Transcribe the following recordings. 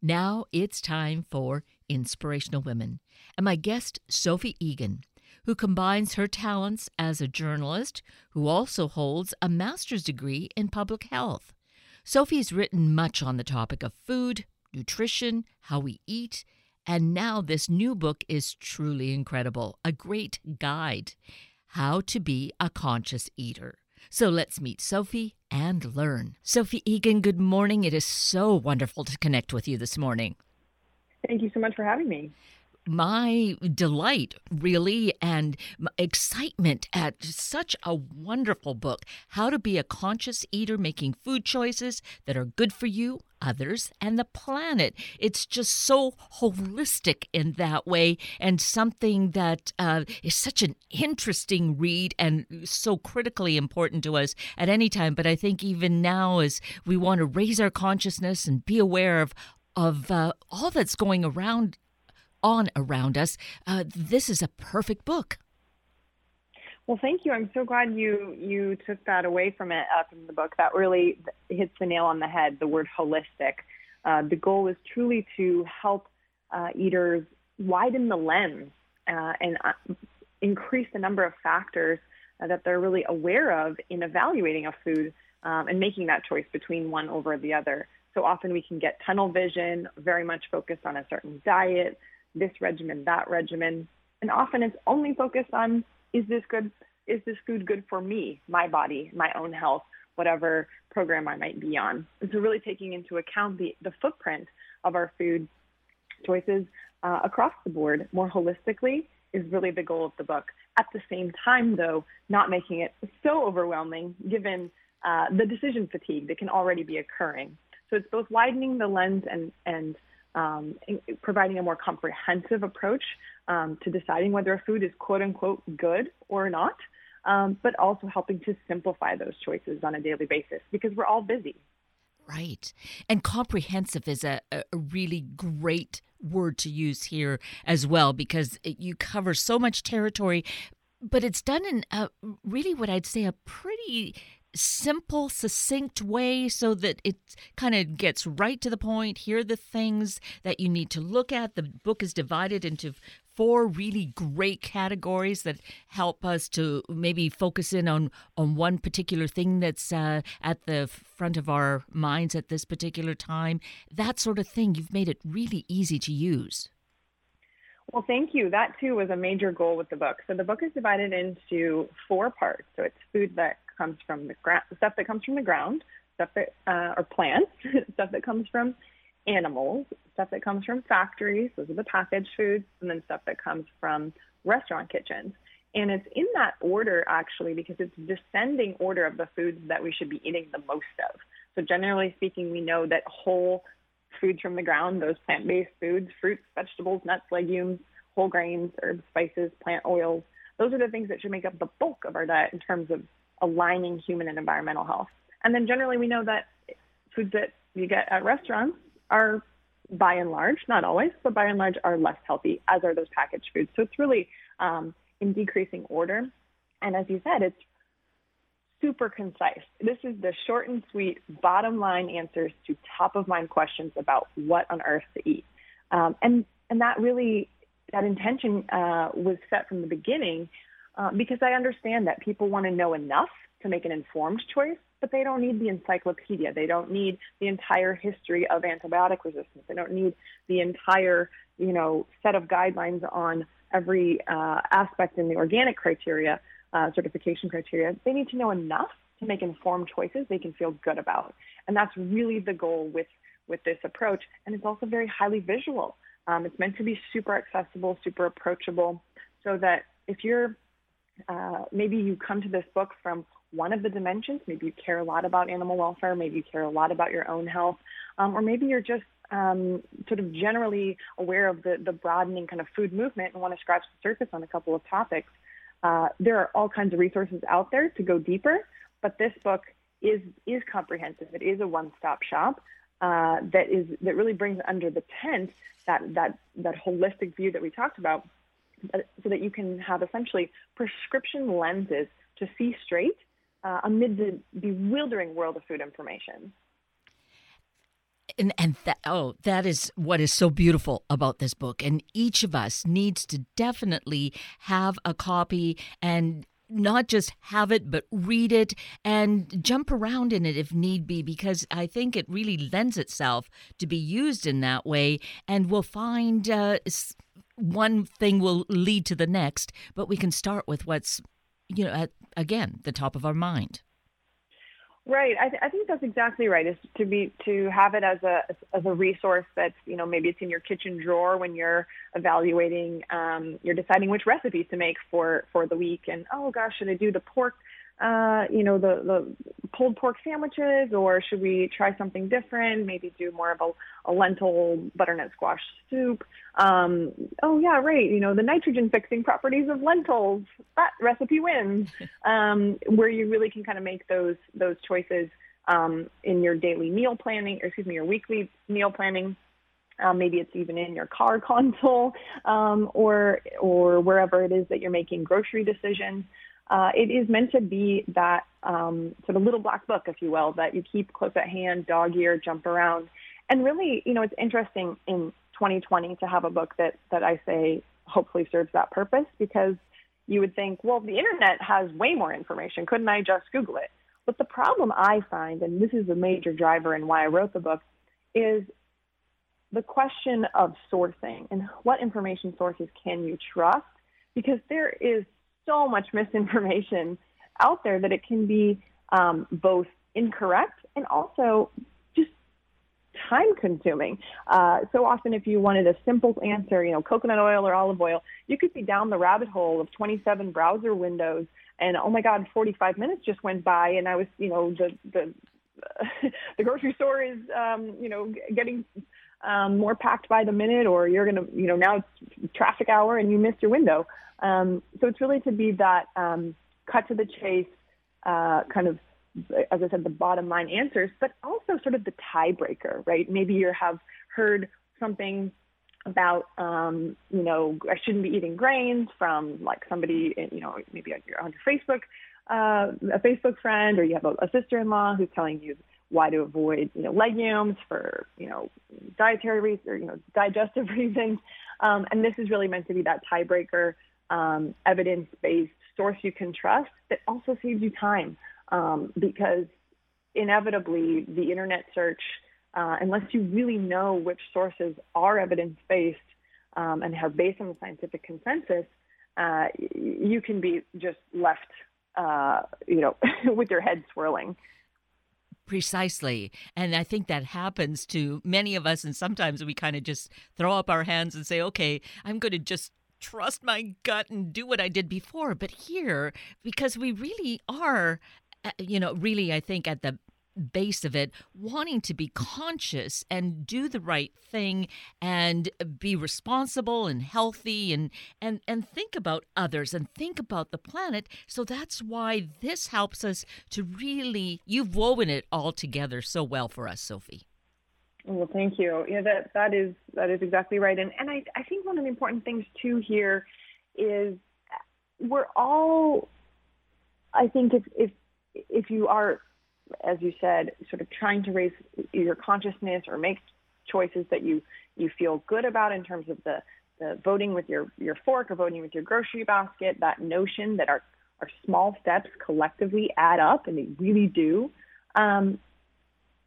Now it's time for Inspirational Women. And my guest, Sophie Egan, who combines her talents as a journalist who also holds a master's degree in public health. Sophie's written much on the topic of food, nutrition, how we eat, and now this new book is truly incredible a great guide How to Be a Conscious Eater. So let's meet Sophie and learn. Sophie Egan, good morning. It is so wonderful to connect with you this morning. Thank you so much for having me my delight, really, and excitement at such a wonderful book How to Be a Conscious Eater Making Food Choices That Are Good for You, Others, and the Planet. It's just so holistic in that way, and something that uh, is such an interesting read and so critically important to us at any time. But I think even now, as we want to raise our consciousness and be aware of of uh, all that's going around on around us. Uh, this is a perfect book. Well, thank you. I'm so glad you you took that away from it uh, from the book. That really hits the nail on the head. The word holistic. Uh, the goal is truly to help uh, eaters widen the lens uh, and uh, increase the number of factors uh, that they're really aware of in evaluating a food um, and making that choice between one over the other. So often we can get tunnel vision, very much focused on a certain diet, this regimen, that regimen. And often it's only focused on is this good? Is this food good for me, my body, my own health, whatever program I might be on? And so really taking into account the, the footprint of our food choices uh, across the board more holistically is really the goal of the book. At the same time, though, not making it so overwhelming given uh, the decision fatigue that can already be occurring. So it's both widening the lens and, and um, providing a more comprehensive approach um, to deciding whether a food is quote unquote good or not, um, but also helping to simplify those choices on a daily basis because we're all busy. Right. And comprehensive is a, a really great word to use here as well because it, you cover so much territory, but it's done in a, really what I'd say a pretty simple, succinct way so that it kind of gets right to the point. Here are the things that you need to look at. The book is divided into four really great categories that help us to maybe focus in on on one particular thing that's uh, at the front of our minds at this particular time. That sort of thing. You've made it really easy to use. Well, thank you. That too was a major goal with the book. So the book is divided into four parts. So it's food that comes from the ground, stuff that comes from the ground, stuff that uh, or plants, stuff that comes from animals, stuff that comes from factories. Those are the packaged foods, and then stuff that comes from restaurant kitchens. And it's in that order actually because it's descending order of the foods that we should be eating the most of. So generally speaking, we know that whole foods from the ground, those plant-based foods, fruits, vegetables, nuts, legumes, whole grains, herbs, spices, plant oils, those are the things that should make up the bulk of our diet in terms of aligning human and environmental health. And then generally, we know that foods that you get at restaurants are by and large, not always, but by and large are less healthy, as are those packaged foods. So it's really um, in decreasing order. And as you said, it's super concise. This is the short and sweet bottom line answers to top of mind questions about what on earth to eat. Um, and, and that really, that intention uh, was set from the beginning uh, because I understand that people want to know enough to make an informed choice, but they don't need the encyclopedia. They don't need the entire history of antibiotic resistance. They don't need the entire, you know, set of guidelines on every uh, aspect in the organic criteria, uh, certification criteria. They need to know enough to make informed choices they can feel good about. And that's really the goal with, with this approach. And it's also very highly visual. Um, it's meant to be super accessible, super approachable, so that if you're uh, maybe you come to this book from one of the dimensions. Maybe you care a lot about animal welfare. Maybe you care a lot about your own health. Um, or maybe you're just um, sort of generally aware of the, the broadening kind of food movement and want to scratch the surface on a couple of topics. Uh, there are all kinds of resources out there to go deeper, but this book is is comprehensive. It is a one-stop shop uh, that is that really brings under the tent that that that holistic view that we talked about so that you can have essentially prescription lenses to see straight uh, amid the bewildering world of food information. And, and that, oh, that is what is so beautiful about this book. And each of us needs to definitely have a copy and not just have it, but read it and jump around in it if need be, because I think it really lends itself to be used in that way. And we'll find uh, one thing will lead to the next, but we can start with what's, you know, at, again, the top of our mind. Right. I, th- I think that's exactly right. Is to be to have it as a as a resource that's you know maybe it's in your kitchen drawer when you're evaluating um, you're deciding which recipes to make for for the week and oh gosh should I do the pork uh, you know, the, the pulled pork sandwiches, or should we try something different? Maybe do more of a, a lentil butternut squash soup. Um, oh yeah, right. You know, the nitrogen fixing properties of lentils. That recipe wins. Um, where you really can kind of make those those choices um, in your daily meal planning, or excuse me, your weekly meal planning. Um, maybe it's even in your car console um, or or wherever it is that you're making grocery decisions uh, it is meant to be that um, sort of little black book, if you will, that you keep close at hand, dog ear, jump around. And really, you know, it's interesting in 2020 to have a book that, that I say hopefully serves that purpose because you would think, well, the internet has way more information. Couldn't I just Google it? But the problem I find, and this is a major driver in why I wrote the book, is the question of sourcing and what information sources can you trust? Because there is so much misinformation out there that it can be um, both incorrect and also just time consuming. Uh, so often, if you wanted a simple answer, you know, coconut oil or olive oil, you could be down the rabbit hole of 27 browser windows. And oh my God, 45 minutes just went by, and I was, you know, the the the grocery store is, um, you know, getting um, more packed by the minute, or you're to, you know, now it's traffic hour and you missed your window. Um, so it's really to be that um, cut to the chase, uh, kind of, as I said, the bottom line answers, but also sort of the tiebreaker, right? Maybe you have heard something about, um, you know, I shouldn't be eating grains from like somebody, you know, maybe on your, on your Facebook, uh, a Facebook friend, or you have a, a sister-in-law who's telling you why to avoid, you know, legumes for, you know, dietary reasons or, you know, digestive reasons. Um, and this is really meant to be that tiebreaker, um, evidence-based source you can trust that also saves you time um, because inevitably the internet search, uh, unless you really know which sources are evidence-based um, and are based on the scientific consensus, uh, you can be just left, uh, you know, with your head swirling. Precisely. And I think that happens to many of us. And sometimes we kind of just throw up our hands and say, okay, I'm going to just trust my gut and do what I did before. But here, because we really are, uh, you know, really, I think at the base of it wanting to be conscious and do the right thing and be responsible and healthy and and and think about others and think about the planet so that's why this helps us to really you've woven it all together so well for us sophie well thank you yeah that that is that is exactly right and and i i think one of the important things too here is we're all i think if if if you are as you said, sort of trying to raise your consciousness or make choices that you you feel good about in terms of the, the voting with your your fork or voting with your grocery basket. That notion that our our small steps collectively add up, and they really do. Um,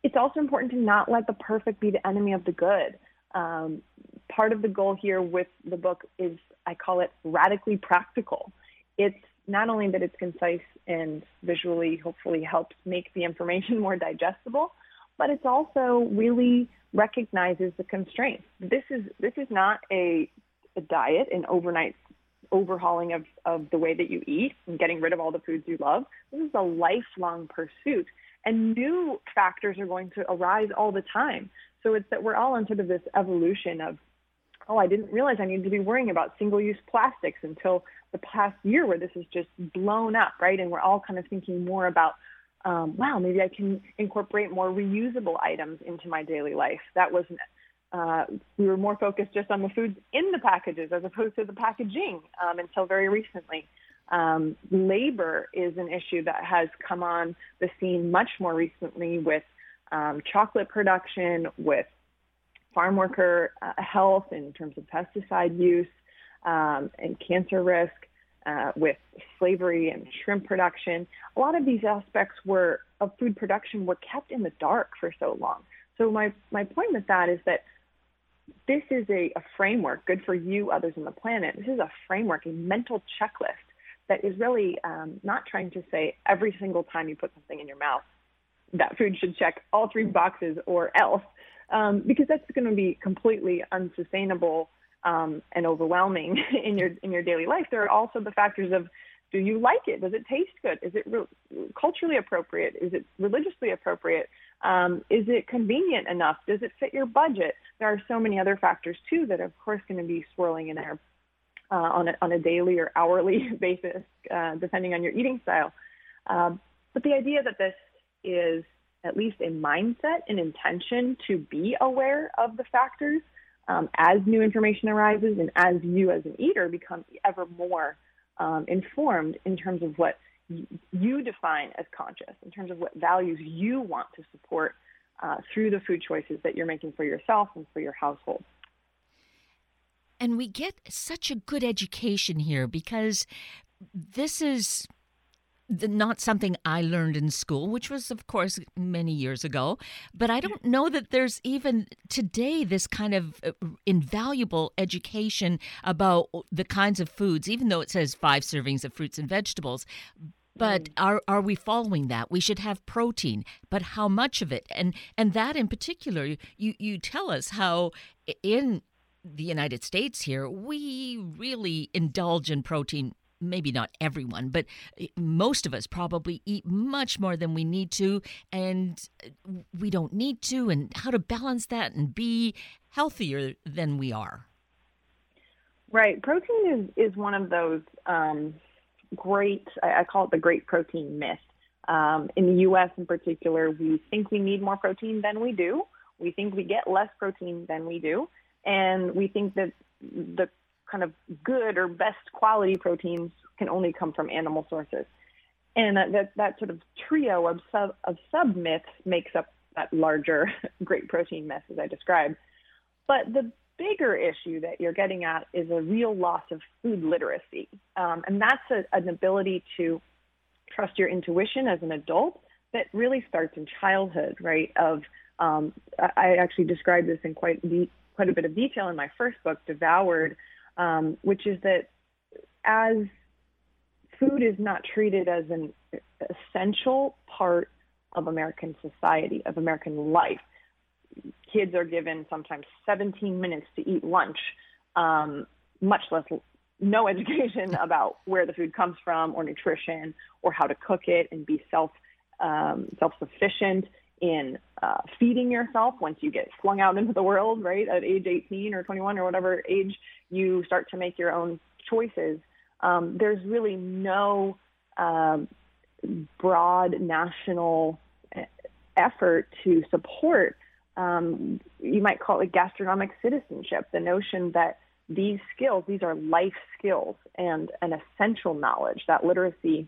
it's also important to not let the perfect be the enemy of the good. Um, part of the goal here with the book is I call it radically practical. It's not only that it's concise and visually hopefully helps make the information more digestible, but it's also really recognizes the constraints. This is this is not a, a diet, an overnight overhauling of, of the way that you eat and getting rid of all the foods you love. This is a lifelong pursuit. And new factors are going to arise all the time. So it's that we're all in sort of this evolution of oh, I didn't realize I needed to be worrying about single use plastics until the past year where this has just blown up, right? And we're all kind of thinking more about, um, wow, maybe I can incorporate more reusable items into my daily life. That wasn't, uh, we were more focused just on the foods in the packages as opposed to the packaging um, until very recently. Um, labor is an issue that has come on the scene much more recently with um, chocolate production, with farm worker uh, health in terms of pesticide use um, and cancer risk, uh, with slavery and shrimp production. A lot of these aspects were of food production were kept in the dark for so long. So my my point with that is that this is a, a framework good for you, others on the planet. This is a framework, a mental checklist that is really um, not trying to say every single time you put something in your mouth that food should check all three boxes or else, um, because that's going to be completely unsustainable um, and overwhelming in your in your daily life. There are also the factors of do you like it? Does it taste good? Is it re- culturally appropriate? Is it religiously appropriate? Um, is it convenient enough? Does it fit your budget? There are so many other factors too that are of course going to be swirling in there uh, on, a, on a daily or hourly basis, uh, depending on your eating style. Um, but the idea that this is at least a mindset and intention to be aware of the factors um, as new information arises and as you as an eater become ever more um, informed in terms of what you define as conscious, in terms of what values you want to support uh, through the food choices that you're making for yourself and for your household. And we get such a good education here because this is the, not something I learned in school, which was, of course, many years ago. But I don't know that there's even today this kind of uh, invaluable education about the kinds of foods, even though it says five servings of fruits and vegetables. But mm. are are we following that? We should have protein, but how much of it? And and that in particular, you you tell us how in the United States here, we really indulge in protein maybe not everyone, but eh, most of us probably eat much more than we need to, and eh, we don't need to, and how to balance that and be healthier than we are. Right. Protein is, is one of those um, great, I, I, call it the great protein myth. Um, in the U.S. in particular, we think we need more protein than we do. We think we get less protein than we do. And we think that the kind of good or best quality proteins can only come from animal sources. And that, that, that sort of trio of sub, of sub myths makes up that larger great protein myth as I described. But the bigger issue that you're getting at is a real loss of food literacy. Um, and that's a, an ability to trust your intuition as an adult that really starts in childhood, right? Of um, I actually described this in quite de- quite a bit of detail in my first book, Devoured, um, which is that as food is not treated as an essential part of American society, of American life. Kids are given sometimes 17 minutes to eat lunch, um, much less no education about where the food comes from or nutrition or how to cook it and be self um, self sufficient in uh, feeding yourself once you get flung out into the world, right? At age 18 or 21 or whatever age you start to make your own choices. Um, there's really no um, broad national effort to support, um, you might call it gastronomic citizenship, the notion that these skills, these are life skills and an essential knowledge, that literacy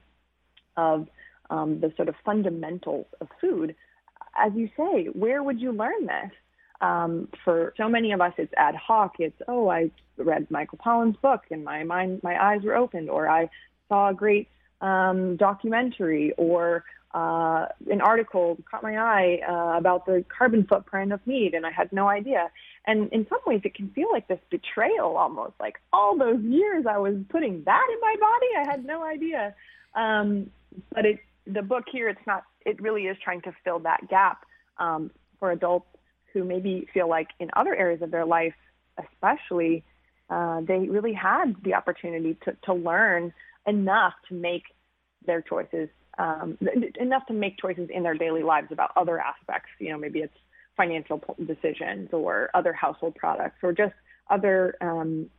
of um, the sort of fundamentals of food as you say, where would you learn this? Um, for so many of us, it's ad hoc. It's oh, I read Michael Pollan's book and my mind, my eyes were opened, or I saw a great um, documentary, or uh, an article caught my eye uh, about the carbon footprint of meat, and I had no idea. And in some ways, it can feel like this betrayal almost. Like all those years I was putting that in my body, I had no idea. Um, but it, the book here, it's not it really is trying to fill that gap um, for adults who maybe feel like in other areas of their life, especially, uh, they really had the opportunity to, to learn enough to make their choices, um, enough to make choices in their daily lives about other aspects. You know, maybe it's financial decisions or other household products or just other um,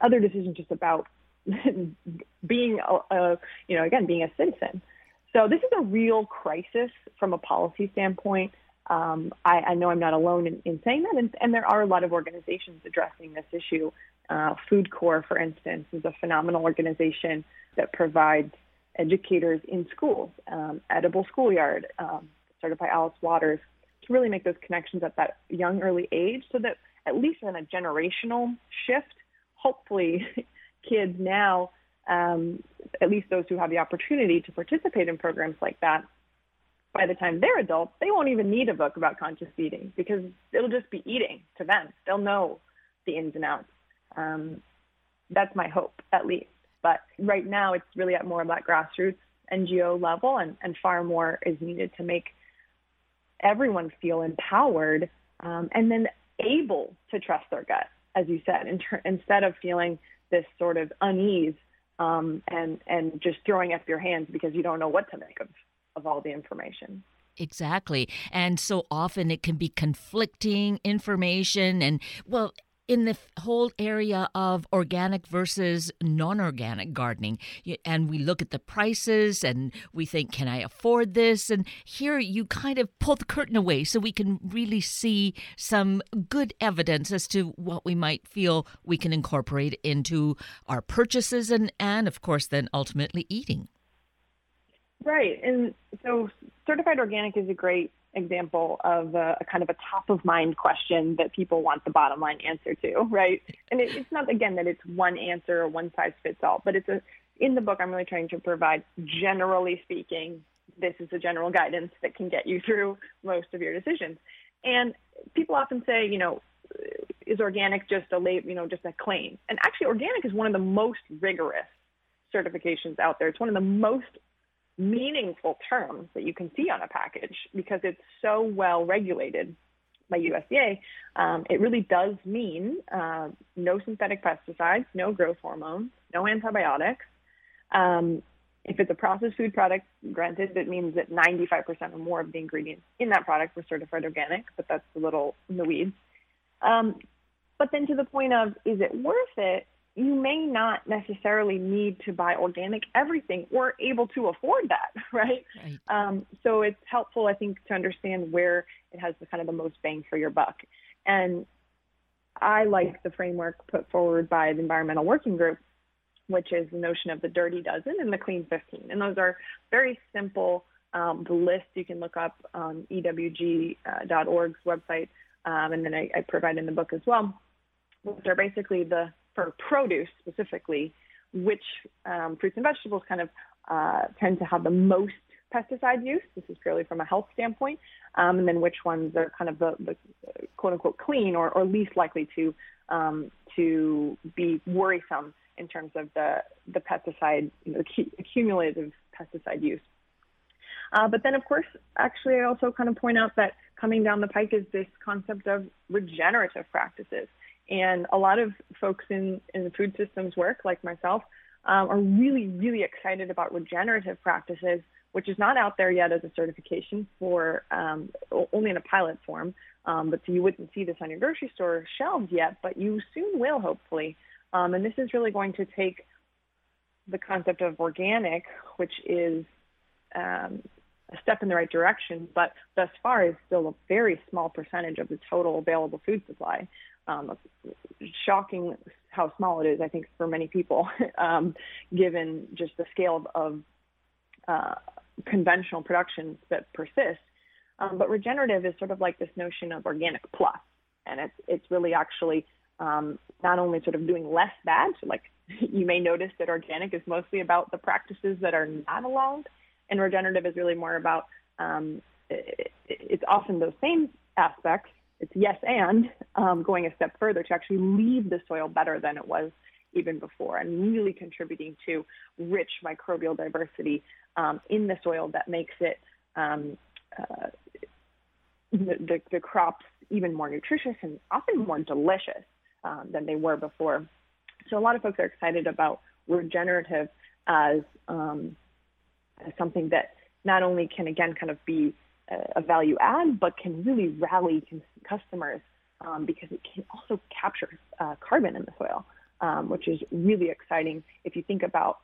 other decisions just about being a, a, you know again being a citizen so this is a real crisis from a policy standpoint. Um, I, I, know I'm not alone in, in saying that, and, and, there are a lot of organizations addressing this issue. Uh, Food Corps, for instance, is a phenomenal organization that provides educators in schools, um, Edible Schoolyard, um, started by Alice Waters, to really make those connections at that young early age so that at least in a generational shift, hopefully kids now, um, at least those who have the opportunity to participate in programs like that, by the time they're adults, they won't even need a book about conscious eating because it'll just be eating to them. They'll know the ins and outs. Um, that's my hope, at least. But right now, it's really at more of that grassroots NGO level, and, and far more is needed to make everyone feel empowered um, and then able to trust their gut, as you said, ter- instead of feeling this sort of unease um, and and just throwing up your hands because you don't know what to make of of all the information. Exactly. And so often it can be conflicting information and well in the whole area of organic versus non organic gardening. And we look at the prices and we think, can I afford this? And here you kind of pull the curtain away so we can really see some good evidence as to what we might feel we can incorporate into our purchases and, and of course, then ultimately eating. Right. And so certified organic is a great example of a, a, kind of a top of mind question that people want the bottom line answer to, right? And it, it's not again that it's one answer or one size fits all, but it's a in the book I'm really trying to provide generally speaking, this is a general guidance that can get you through most of your decisions. And people often say, you know, is organic just a lab, you know, just a claim? And actually organic is one of the most rigorous certifications out there. It's one of the most meaningful terms that you can see on a package because it's so well regulated by USDA. Um, it really does mean uh, no synthetic pesticides, no growth hormones, no antibiotics. Um, if it's a processed food product, granted, that means that 95% or more of the ingredients in that product were certified organic, but that's a little in the weeds. Um, but then to the point of, is it worth it? You may not necessarily need to buy organic everything or able to afford that, right? right. Um, so it's helpful, I think, to understand where it has the kind of the most bang for your buck. And I like the framework put forward by the Environmental Working Group, which is the notion of the dirty dozen and the clean 15. And those are very simple. Um, the list you can look up on ewg.org's website, um, and then I, I provide in the book as well, which are basically the for produce specifically, which um, fruits and vegetables kind of uh, tend to have the most pesticide use. This is purely from a health standpoint. Um, and then which ones are kind of the, the quote unquote clean or, or least likely to um, to be worrisome in terms of the the pesticide accumulative pesticide use. Uh, but then, of course, actually, I also kind of point out that coming down the pike is this concept of regenerative practices. And a lot of folks in, in the food systems work, like myself, um, are really, really excited about regenerative practices, which is not out there yet as a certification for um, only in a pilot form. Um, but so you wouldn't see this on your grocery store shelves yet, but you soon will, hopefully. Um, and this is really going to take the concept of organic, which is um, a step in the right direction, but thus far is still a very small percentage of the total available food supply um, shocking how small it is, I think, for many people, um, given just the scale of, of uh, conventional productions that persist. Um, but regenerative is sort of like this notion of organic plus, and it's it's really actually um, not only sort of doing less bad. So like you may notice that organic is mostly about the practices that are not allowed, and regenerative is really more about um, it, it's often those same aspects, it's yes and um, going a step further to actually leave the soil better than it was even before and really contributing to rich microbial diversity um, in the soil that makes it um, uh, the, the, the, crops even more nutritious and often more delicious um, than they were before. So a lot of folks are excited about regenerative as, um, as something that not only can again kind of be a value add, but can really rally customers um, because it can also capture uh, carbon in the soil, um, which is really exciting. If you think about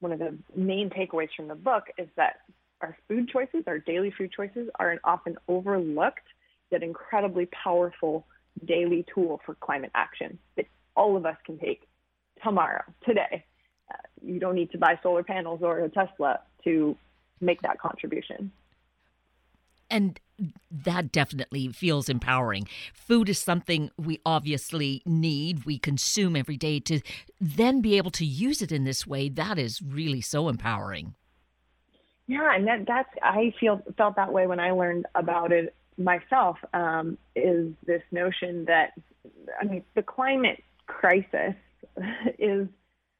one of the main takeaways from the book is that our food choices, our daily food choices, are an often overlooked yet incredibly powerful daily tool for climate action that all of us can take tomorrow, today. Uh, you don't need to buy solar panels or a Tesla to make that contribution. And that definitely feels empowering. Food is something we obviously need, we consume every day. To then be able to use it in this way, that is really so empowering. Yeah, and that, that's I feel felt that way when I learned about it myself. Um, is this notion that I mean the climate crisis is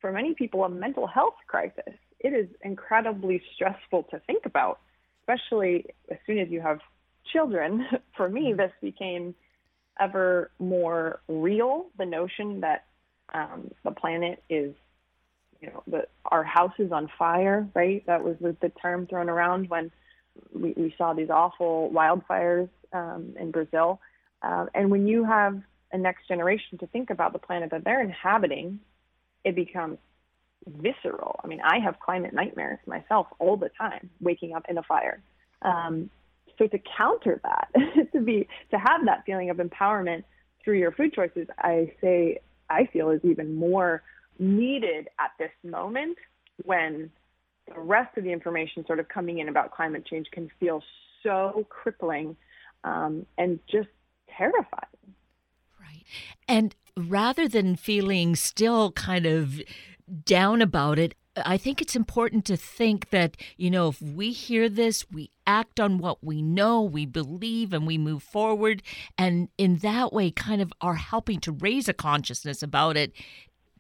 for many people a mental health crisis. It is incredibly stressful to think about, especially as soon as you have children. For me, mm-hmm. this became ever more real. The notion that um, the planet is, you know, the, our house is on fire, right? That was the term thrown around when we, we saw these awful wildfires um, in Brazil. Uh, and when you have a next generation to think about the planet that they're inhabiting, it becomes visceral. I mean, I have climate nightmares myself all the time, waking up in a fire. Um, so to counter that, to be to have that feeling of empowerment through your food choices, I say I feel is even more needed at this moment when the rest of the information sort of coming in about climate change can feel so crippling um, and just terrifying. Right. And rather than feeling still kind of down about it, I think it's important to think that, you know, if we hear this, we act on what we know, we believe, and we move forward. And in that way, kind of are helping to raise a consciousness about it,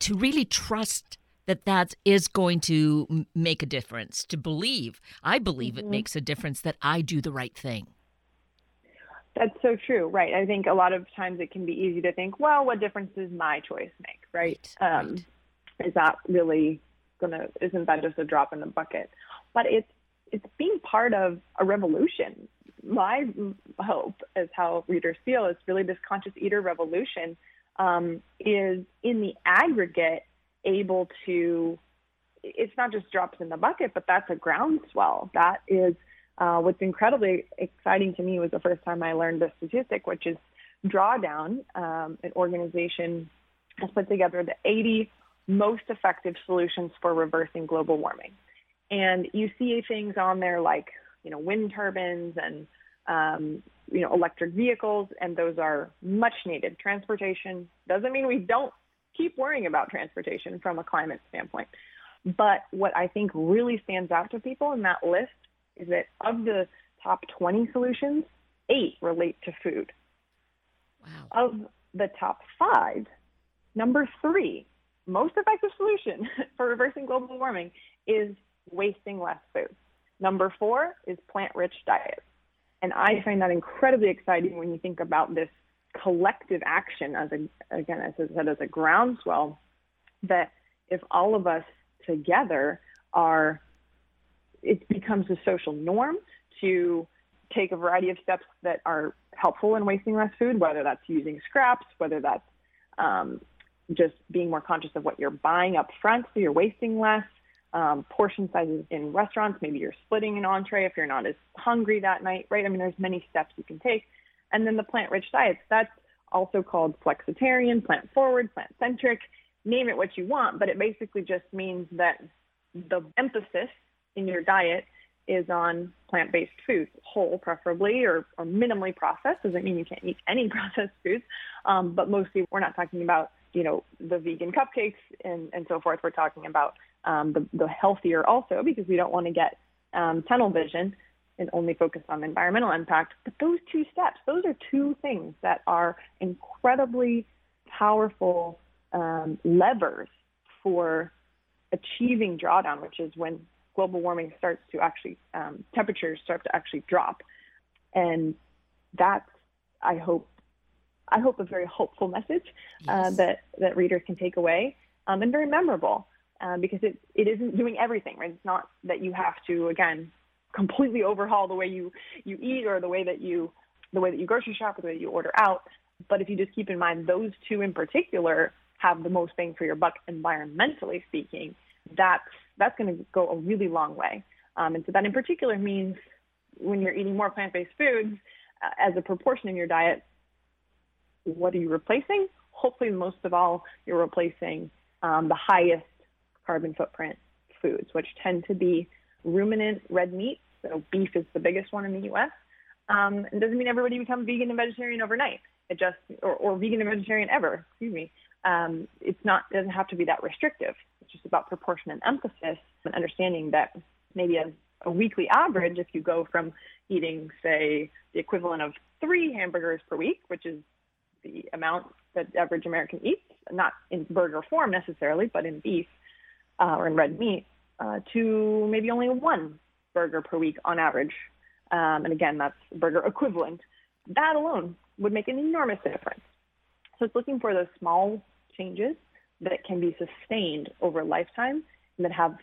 to really trust that that is going to make a difference, to believe. I believe mm-hmm. it makes a difference that I do the right thing. That's so true, right? I think a lot of times it can be easy to think, well, what difference does my choice make, right? right. Um, right is that really gonna isn't that just a drop in the bucket? But it's it's being part of a revolution. My hope is how readers feel is really this conscious eater revolution um, is in the aggregate able to it's not just drops in the bucket but that's a groundswell. That is uh, what's incredibly exciting to me was the first time i learned the statistic which is drawdown um, an organization has put together the 80 most effective solutions for reversing global warming. And you see things on there like, you know, wind turbines and, um, you know, electric vehicles, and those are much needed. Transportation doesn't mean we don't keep worrying about transportation from a climate standpoint. But what I think really stands out to people in that list is that of the top 20 solutions, eight relate to food. Wow. Of the top five, number three most effective solution for reversing global warming is wasting less food. Number four is plant rich diets. And I find that incredibly exciting when you think about this collective action as a, again, as I said, as a groundswell, that if all of us together are, it becomes a social norm to take a variety of steps that are helpful in wasting less food, whether that's using scraps, whether that's um, just being more conscious of what you're buying up front so you're wasting less. Um, portion sizes in restaurants, maybe you're splitting an entree if you're not as hungry that night, right? I mean, there's many steps you can take. And then the plant rich diets, that's also called flexitarian, plant forward, plant centric, name it what you want, but it basically just means that the emphasis in your diet is on plant-based foods, whole preferably or, or minimally processed. Doesn't mean you can't eat any processed foods, um, but mostly we're not talking about you know, the vegan cupcakes and, and so forth. We're talking about um, the, the healthier also because we don't want to get um, tunnel vision and only focus on environmental impact. But those two steps, those are two things that are incredibly powerful um, levers for achieving drawdown, which is when global warming starts to actually, um, temperatures start to actually drop. And that's, I hope, I hope, a very hopeful message uh, yes. that that readers can take away, um, and very memorable uh, because it it isn't doing everything. Right? It's not that you have to again completely overhaul the way you you eat or the way that you the way that you grocery shop or the way you order out. But if you just keep in mind those two in particular have the most bang for your buck environmentally speaking, that's that's going to go a really long way. Um, and so that in particular means when you're eating more plant-based foods uh, as a proportion in your diet, what are you replacing? Hopefully, most of all, you're replacing um, the highest carbon footprint foods, which tend to be ruminant red meat. So beef is the biggest one in the U.S. Um, it doesn't mean everybody becomes vegan and vegetarian overnight. It just or, or vegan and vegetarian ever. Excuse me. Um, it's not it doesn't have to be that restrictive. It's just about proportion and emphasis and understanding that maybe a, a weekly average, if you go from eating, say, the equivalent of three hamburgers per week, which is the amount that average American eats, not in burger form necessarily, but in beef uh, or in red meat, uh, to maybe only one burger per week on average. Um, and again, that's burger equivalent. That alone would make an enormous difference. So it's looking for those small changes that can be sustained over a lifetime and that have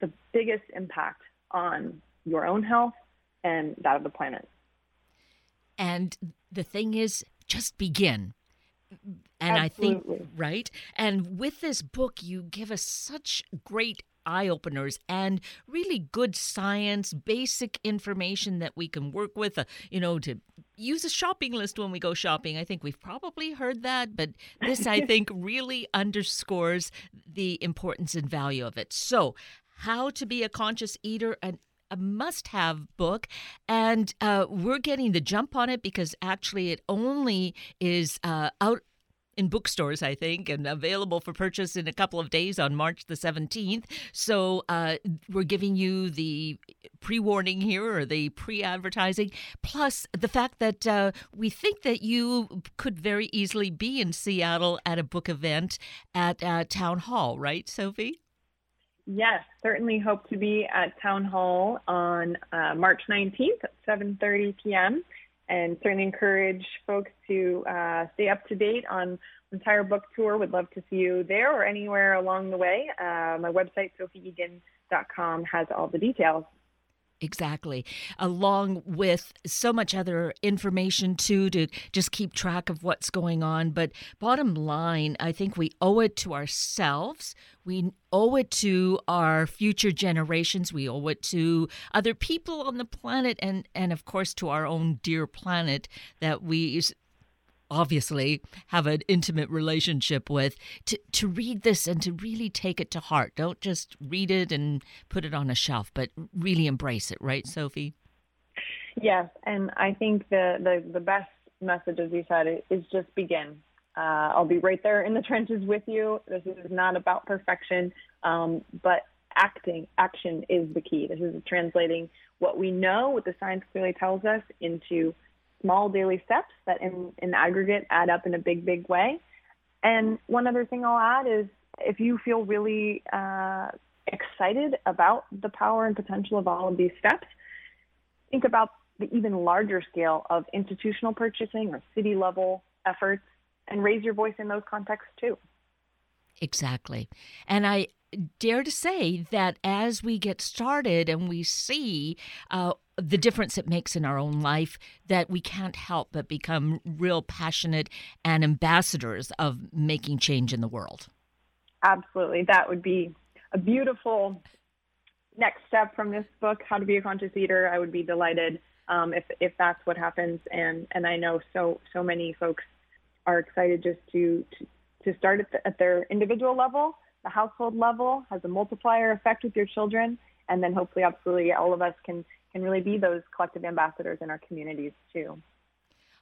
the biggest impact on your own health and that of the planet. And the thing is, just begin. And Absolutely. I think, right? And with this book, you give us such great eye openers and really good science, basic information that we can work with, uh, you know, to use a shopping list when we go shopping. I think we've probably heard that, but this, I think, really underscores the importance and value of it. So, how to be a conscious eater and a must have book. And uh, we're getting the jump on it because actually it only is uh, out in bookstores, I think, and available for purchase in a couple of days on March the 17th. So uh, we're giving you the pre warning here or the pre advertising, plus the fact that uh, we think that you could very easily be in Seattle at a book event at uh, Town Hall, right, Sophie? Yes, certainly hope to be at Town Hall on uh, March 19th at 7:30 p.m. And certainly encourage folks to uh, stay up to date on the entire book tour. Would love to see you there or anywhere along the way. Uh, my website, sophieegan.com, has all the details. Exactly. Along with so much other information, too, to just keep track of what's going on. But bottom line, I think we owe it to ourselves. We owe it to our future generations. We owe it to other people on the planet and, and of course, to our own dear planet that we obviously have an intimate relationship with to, to read this and to really take it to heart. Don't just read it and put it on a shelf but really embrace it right sophie? Yes and i think the the, the best message as you said is just begin. Uh, i'll be right there in the trenches with you. This is not about perfection um, but acting action is the key. This is translating what we know what the science clearly tells us into small daily steps that in, in aggregate add up in a big, big way. And one other thing I'll add is if you feel really uh, excited about the power and potential of all of these steps, think about the even larger scale of institutional purchasing or city level efforts and raise your voice in those contexts too. Exactly. And I dare to say that as we get started and we see uh, the difference it makes in our own life, that we can't help but become real passionate and ambassadors of making change in the world. Absolutely. That would be a beautiful next step from this book, How to Be a Conscious Eater. I would be delighted um, if, if that's what happens. And, and I know so, so many folks are excited just to, to, to start at, the, at their individual level the household level has a multiplier effect with your children, and then hopefully, absolutely, all of us can can really be those collective ambassadors in our communities too.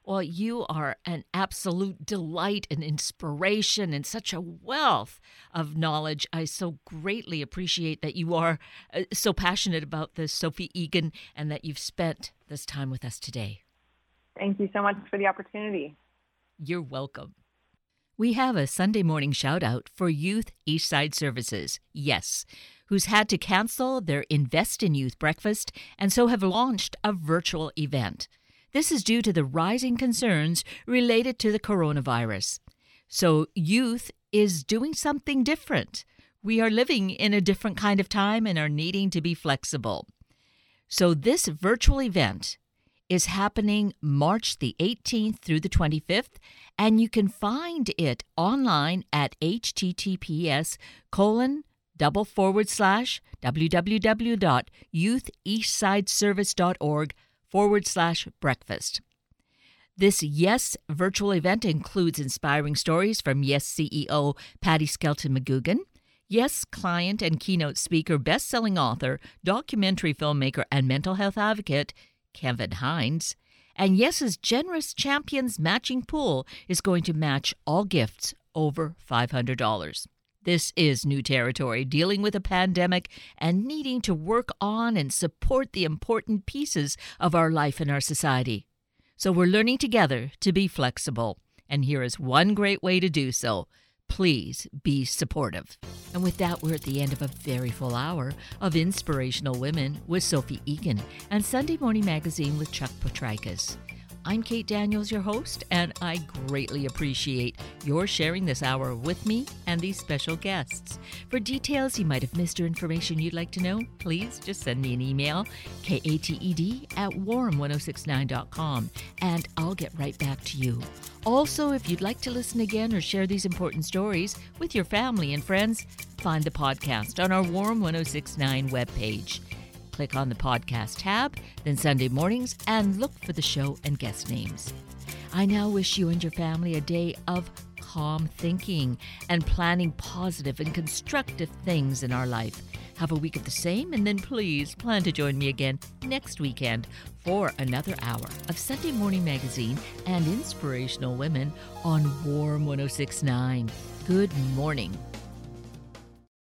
Well, you are an absolute delight and inspiration and such a wealth of knowledge. I so greatly appreciate that you are uh, so passionate about this, Sophie Egan, and that you've spent this time with us today. Thank you so much for the opportunity. You're welcome. We have a Sunday morning shout out for Youth Eastside Services, yes, who's had to cancel their Invest in Youth breakfast and so have launched a virtual event. This is due to the rising concerns related to the coronavirus. So, youth is doing something different. We are living in a different kind of time and are needing to be flexible. So, this virtual event is happening March the 18th through the 25th, and you can find it online at https colon double forward slash www.youtheastsideservice.org forward slash breakfast. This Yes virtual event includes inspiring stories from Yes CEO Patty Skelton McGougan, Yes client and keynote speaker, best selling author, documentary filmmaker, and mental health advocate Kevin Hines, And Yes's generous Champions matching pool is going to match all gifts over $500. This is new territory, dealing with a pandemic and needing to work on and support the important pieces of our life and our society. So we're learning together to be flexible. And here is one great way to do so. Please be supportive. And with that, we're at the end of a very full hour of Inspirational Women with Sophie Egan and Sunday Morning Magazine with Chuck Potrikas. I'm Kate Daniels, your host, and I greatly appreciate your sharing this hour with me and these special guests. For details you might have missed or information you'd like to know, please just send me an email, kated at warm1069.com, and I'll get right back to you. Also, if you'd like to listen again or share these important stories with your family and friends, find the podcast on our Warm 1069 webpage click on the podcast tab, then Sunday mornings, and look for the show and guest names. I now wish you and your family a day of calm thinking and planning positive and constructive things in our life. Have a week of the same, and then please plan to join me again next weekend for another hour of Sunday Morning Magazine and Inspirational Women on Warm 1069. Good morning.